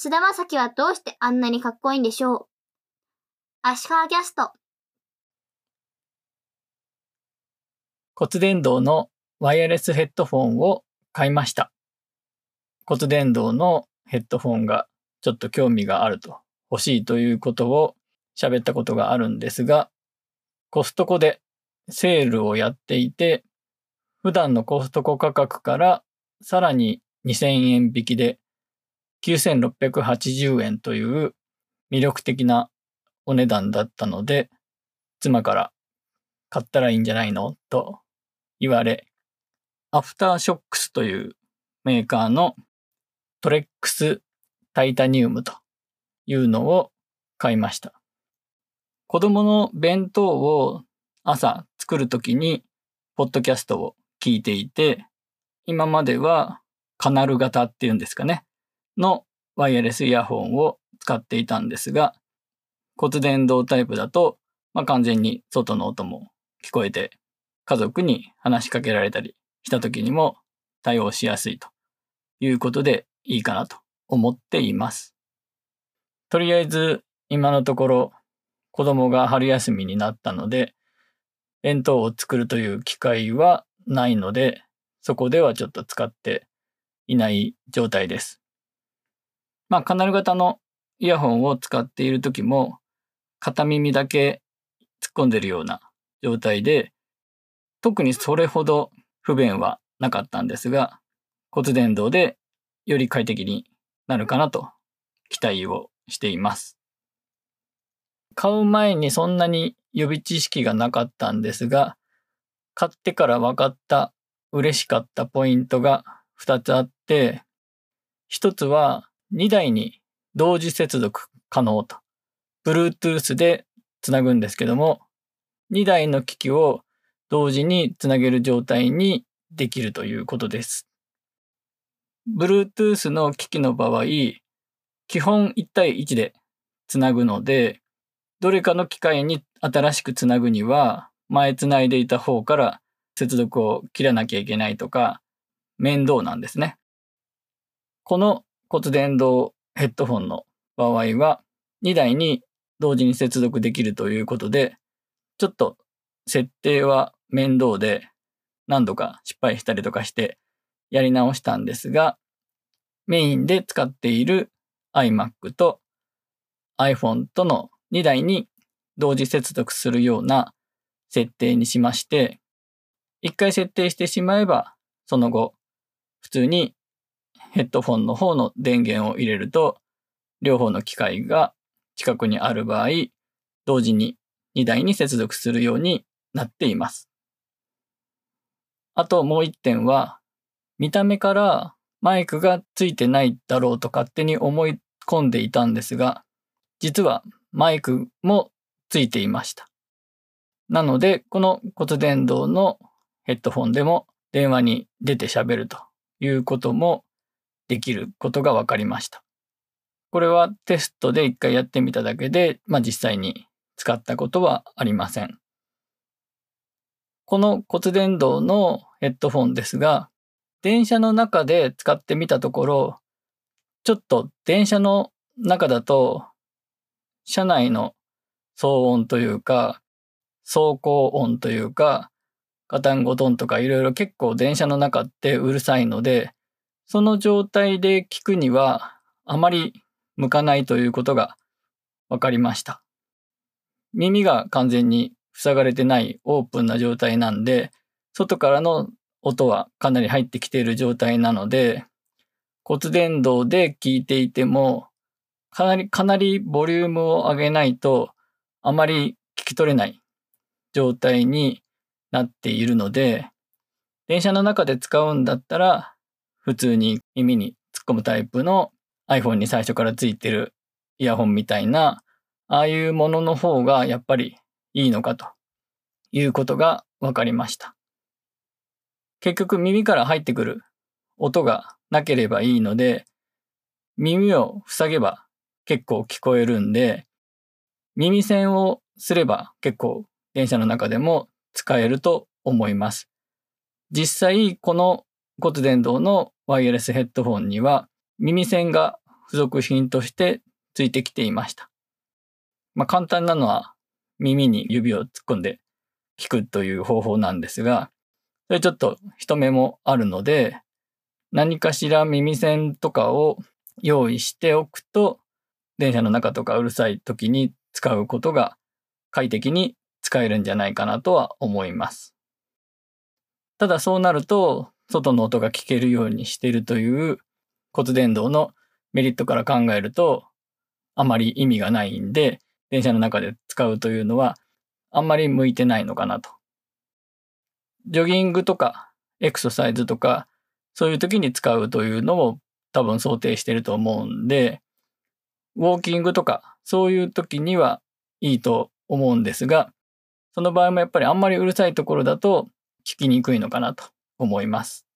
菅田将暉はどうしてあんなにかっこいいんでしょう？足利キャスト。骨伝導のワイヤレスヘッドフォンを買いました。骨伝導のヘッドフォンがちょっと興味があると、欲しいということを喋ったことがあるんですが、コストコでセールをやっていて、普段のコストコ価格からさらに2000円引きで9680円という魅力的なお値段だったので、妻から買ったらいいんじゃないのと言われ、アフターショックスというメーカーのトレックスタイタニウムというのを買いました。子供の弁当を朝作るときに、ポッドキャストを聞いていて、今まではカナル型っていうんですかね、のワイヤレスイヤホンを使っていたんですが、骨伝導タイプだと、まあ、完全に外の音も聞こえて、家族に話しかけられたりした時にも対応しやすいということでいいかなと思っています。とりあえず今のところ子供が春休みになったので、弁当を作るという機会はないので、そこではちょっと使っていない状態です。まあ、カナル型のイヤホンを使っている時も、片耳だけ突っ込んでるような状態で、特にそれほど不便はなかったんですが、骨伝導でより快適になるかなと期待をしています。買う前にそんなに予備知識がなかったんですが、買ってから分かった嬉しかったポイントが2つあって、1つは2台に同時接続可能と。Bluetooth でつなぐんですけども、2台の機器を同時につなげる状態にできるということです。Bluetooth の機器の場合、基本1対1でつなぐので、どれかの機械に新しくつなぐには、前つないでいた方から接続を切らなきゃいけないとか、面倒なんですね。この骨伝導ヘッドフォンの場合は、2台に同時に接続できるということで、ちょっと設定は面倒で何度か失敗したりとかしてやり直したんですが、メインで使っている iMac と iPhone との2台に同時接続するような設定にしまして、一回設定してしまえば、その後、普通にヘッドフォンの方の電源を入れると、両方の機械が近くにある場合、同時に2台に接続するようになっています。あともう一点は、見た目からマイクがついてないだろうと勝手に思い込んでいたんですが、実はマイクもついていました。なので、この骨伝導のヘッドフォンでも電話に出て喋るということもできることが分かりました。これはテストで一回やってみただけで、まあ実際に使ったことはありません。この骨伝導のヘッドフォンですが、電車の中で使ってみたところ、ちょっと電車の中だと、車内の騒音というか、走行音というか、ガタンゴトンとかいろいろ結構電車の中ってうるさいので、その状態で聞くにはあまり向かないということが分かりました。耳が完全に塞がれてないオープンな状態なんで、外からの音はかなり入ってきている状態なので、骨伝導で聞いていても、かなり、かなりボリュームを上げないと、あまり聞き取れない状態になっているので、電車の中で使うんだったら、普通に耳に突っ込むタイプの iPhone に最初からついてるイヤホンみたいな、ああいうものの方がやっぱりいいのかということが分かりました。結局耳から入ってくる音がなければいいので、耳を塞げば結構聞こえるんで、耳栓をすれば結構電車の中でも使えると思います。実際この骨伝導のワイヤレスヘッドフォンには耳栓が付属品としてついてきていました。まあ簡単なのは耳に指を突っ込んで聞くという方法なんですが、それちょっと人目もあるので、何かしら耳栓とかを用意しておくと、電車の中とかうるさい時に使うことが快適に使えるんじゃないかなとは思います。ただそうなると、外の音が聞けるようにしているという骨伝導のメリットから考えると、あまり意味がないんで、電車の中で使うというのは、あんまり向いてないのかなと。ジョギングとか、エクササイズとか、そういう時に使うというのを多分想定してると思うんで、ウォーキングとか、そういう時にはいいと思うんですが、その場合もやっぱりあんまりうるさいところだと聞きにくいのかなと思います。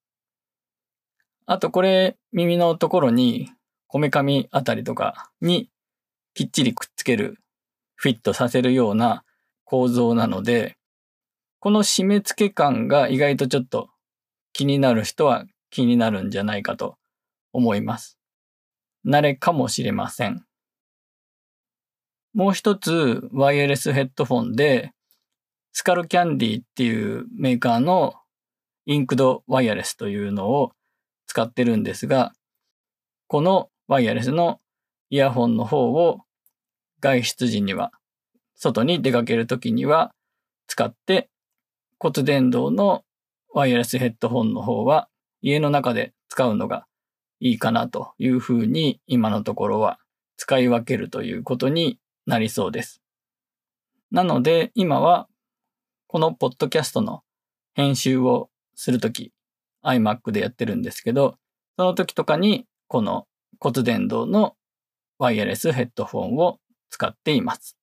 あとこれ耳のところにこめかみあたりとかにきっちりくっつける、フィットさせるような構造なので、この締め付け感が意外とちょっと気になる人は気になるんじゃないかと思います。慣れかもしれません。もう一つワイヤレスヘッドフォンでスカルキャンディっていうメーカーのインクドワイヤレスというのを使ってるんですが、このワイヤレスのイヤホンの方を外出時には、外に出かけるときには使って骨伝導のワイヤレスヘッドホンの方は家の中で使うのがいいかなというふうに今のところは使い分けるということになりそうです。なので今はこのポッドキャストの編集をするとき iMac でやってるんですけど、その時とかにこの骨伝導のワイヤレスヘッドフォンを使っています。